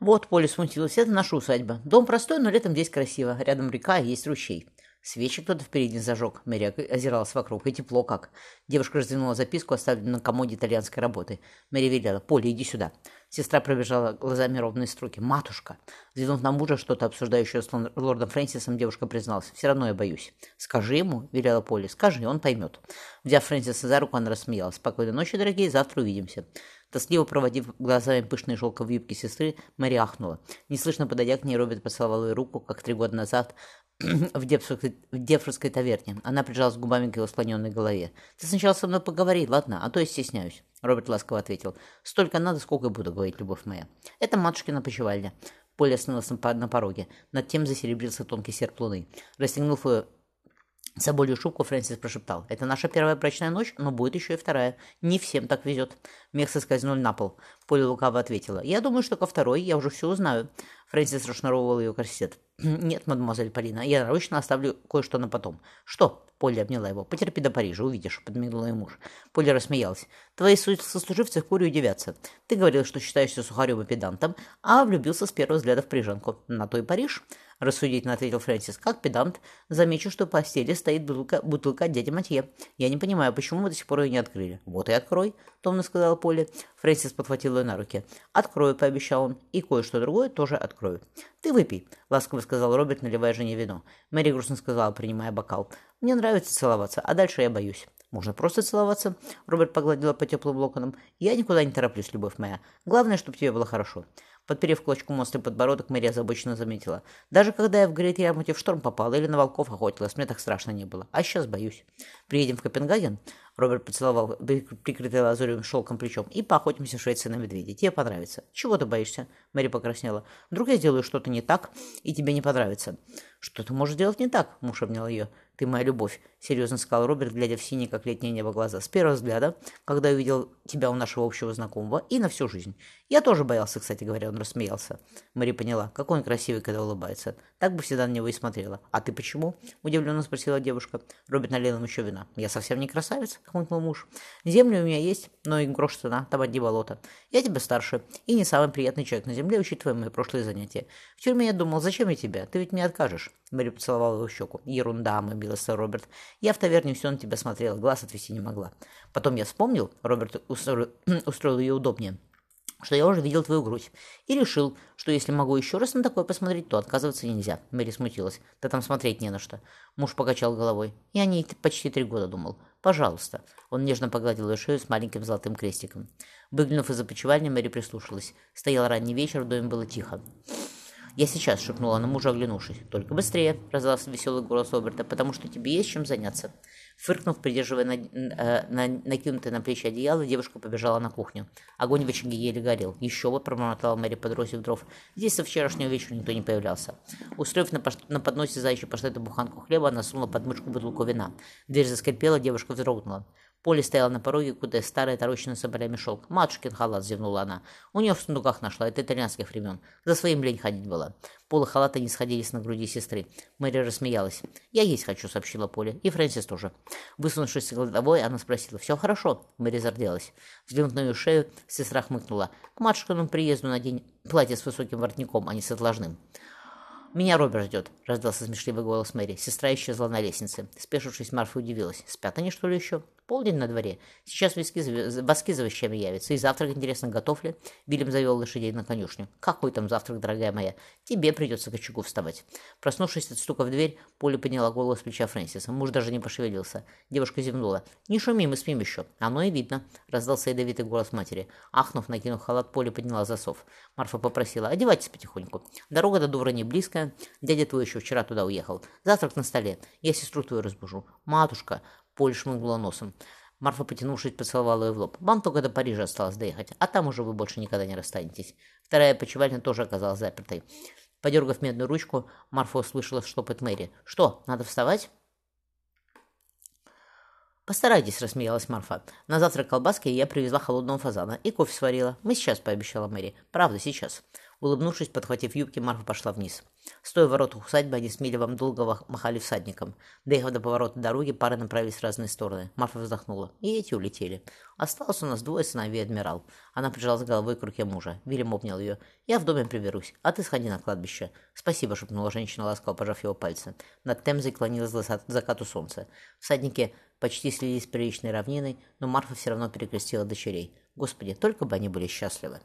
Вот, Поле смутилась, это наша усадьба. Дом простой, но летом здесь красиво. Рядом река есть ручей. Свечи кто-то впереди зажег. Мэри озиралась вокруг. И тепло как. Девушка развернула записку, оставленную на комоде итальянской работы. Мэри велела. «Поля, иди сюда». Сестра пробежала глазами ровные строки. «Матушка!» Взглянув на мужа, что-то обсуждающее с лордом Фрэнсисом, девушка призналась. «Все равно я боюсь». «Скажи ему», — велела Полли. «Скажи, он поймет». Взяв Фрэнсиса за руку, она рассмеялась. «Спокойной ночи, дорогие, завтра увидимся». Тоскливо проводив глазами пышные шелковые юбки сестры, Мэри ахнула. Неслышно подойдя к ней, Роберт поцеловал ее руку, как три года назад в Депфорской, в Депфорской таверне. Она прижалась губами к его склоненной голове. «Ты сначала со мной поговори, ладно? А то я стесняюсь». Роберт ласково ответил. «Столько надо, сколько и буду говорить, любовь моя. Это матушкина почевальня». Поле остановился на пороге. Над тем засеребрился тонкий серп луны. Расстегнув ее Соболью шубку Фрэнсис прошептал. «Это наша первая брачная ночь, но будет еще и вторая. Не всем так везет». Мех соскользнули на пол. Поле лукаво ответила. «Я думаю, что ко второй я уже все узнаю». Фрэнсис расшнуровывал ее корсет. «Нет, мадемуазель Полина, я нарочно оставлю кое-что на потом». «Что?» — Поля обняла его. «Потерпи до Парижа, увидишь», — подмигнула ей муж. Поля рассмеялась. «Твои сослуживцы в куре удивятся. Ты говорил, что считаешься сухарем и педантом, а влюбился с первого взгляда в парижанку. На то и Париж». — рассудительно ответил Фрэнсис. «Как педант, замечу, что в постели стоит бутылка, бутылка от дяди Матье. Я не понимаю, почему вы до сих пор ее не открыли?» «Вот и открой», — томно сказала Полли. Фрэнсис подхватил ее на руки. «Открою», — пообещал он, — «и кое-что другое тоже открою». «Ты выпей», — ласково сказал Роберт, наливая жене вино. Мэри грустно сказала, принимая бокал. «Мне нравится целоваться, а дальше я боюсь». «Можно просто целоваться», — Роберт погладила по теплым локонам. «Я никуда не тороплюсь, любовь моя. Главное, чтобы тебе было хорошо». Подперев клочком острый подбородок, Мэри озабоченно заметила. «Даже когда я в Грейт Ярмуте в шторм попала или на волков охотилась, мне так страшно не было. А сейчас боюсь. Приедем в Копенгаген?» Роберт поцеловал прикрытый лазурем шелком плечом. «И поохотимся в Швеции на медведей. Тебе понравится». «Чего ты боишься?» Мэри покраснела. «Вдруг я сделаю что-то не так, и тебе не понравится». «Что ты можешь делать не так?» Муж обнял ее. «Ты моя любовь», — серьезно сказал Роберт, глядя в синие, как летнее небо, глаза. «С первого взгляда, когда я увидел тебя у нашего общего знакомого, и на всю жизнь. Я тоже боялся, кстати говоря», — он рассмеялся. Мэри поняла, какой он красивый, когда улыбается. Так бы всегда на него и смотрела. «А ты почему?» — удивленно спросила девушка. Роберт налил ему еще вина. «Я совсем не красавец», — хмыкнул муж. «Земля у меня есть, но и грош цена, там одни болота. Я тебя старше, и не самый приятный человек на земле, учитывая мои прошлые занятия. В тюрьме я думал, зачем я тебя? Ты ведь мне откажешь». Мэри поцеловала его в щеку. «Ерунда, мобиль обиделся Роберт. «Я в таверне все на тебя смотрела, глаз отвести не могла. Потом я вспомнил, Роберт устроил, устроил ее удобнее, что я уже видел твою грудь, и решил, что если могу еще раз на такое посмотреть, то отказываться нельзя». Мэри смутилась. «Да там смотреть не на что». Муж покачал головой. «Я о ней почти три года думал. Пожалуйста». Он нежно погладил ее шею с маленьким золотым крестиком. Выглянув из опочивальни, Мэри прислушалась. Стоял ранний вечер, в доме было тихо. «Я сейчас», — шепнула на мужа, оглянувшись. «Только быстрее», — раздался веселый голос Роберта, «потому что тебе есть чем заняться». Фыркнув, придерживая на, э, на, накинутое на плечи одеяло, девушка побежала на кухню. Огонь в очаге еле горел. «Еще бы», — пробормотала Мэри, подбросив дров. «Здесь со вчерашнего вечера никто не появлялся». Устроив на, на подносе заячий паштет и буханку хлеба, она сунула под мышку бутылку вина. Дверь заскрипела, девушка вздрогнула. Поле стояла на пороге, куда старая торочная соболями шелк. «Матушкин халат», — зевнула она. «У нее в сундуках нашла, это итальянских времен. За своим лень ходить была». Полы халата не сходились на груди сестры. Мэри рассмеялась. «Я есть хочу», — сообщила Поле. «И Фрэнсис тоже». Высунувшись головой, она спросила. «Все хорошо?» Мэри зарделась. Взглянув на ее шею, сестра хмыкнула. «К матушкиному приезду надень платье с высоким воротником, а не с отложным». «Меня Роберт ждет», — раздался смешливый голос Мэри. Сестра исчезла на лестнице. Спешившись, Марфа удивилась. «Спят они, что ли, еще?» Полдень на дворе. Сейчас воски за вещами явятся. И завтрак, интересно, готов ли? Вильям завел лошадей на конюшню. Какой там завтрак, дорогая моя? Тебе придется к очагу вставать. Проснувшись от стука в дверь, Поля подняла голову с плеча Фрэнсиса. Муж даже не пошевелился. Девушка зевнула. «Не шуми, мы спим еще». «Оно и видно», — раздался ядовитый голос матери. Ахнув, накинув халат, Поля подняла засов. Марфа попросила. «Одевайтесь потихоньку. Дорога до Дувра не близкая. Дядя твой еще вчера туда уехал. Завтрак на столе. Я сестру твою разбужу». «Матушка», Поль шмыгнула носом. Марфа, потянувшись, поцеловала ее в лоб. «Вам только до Парижа осталось доехать, а там уже вы больше никогда не расстанетесь». Вторая почевальня тоже оказалась запертой. Подергав медную ручку, Марфа услышала штопот Мэри. «Что, надо вставать?» «Постарайтесь», — рассмеялась Марфа. «На завтрак колбаски я привезла холодного фазана и кофе сварила. Мы сейчас», — пообещала Мэри. «Правда, сейчас». Улыбнувшись, подхватив юбки, Марфа пошла вниз. Стоя в воротах усадьбы, они с Милевым долго махали всадникам. Доехав до поворота дороги, пары направились в разные стороны. Марфа вздохнула. И эти улетели. Осталось у нас двое сыновей адмирал. Она прижалась головой к руке мужа. Вильям обнял ее. «Я в доме приберусь, а ты сходи на кладбище». «Спасибо», — шепнула женщина, ласково пожав его пальцы. Над Темзой клонилось к закату солнца. Всадники почти слились с приличной равниной, но Марфа все равно перекрестила дочерей. Господи, только бы они были счастливы.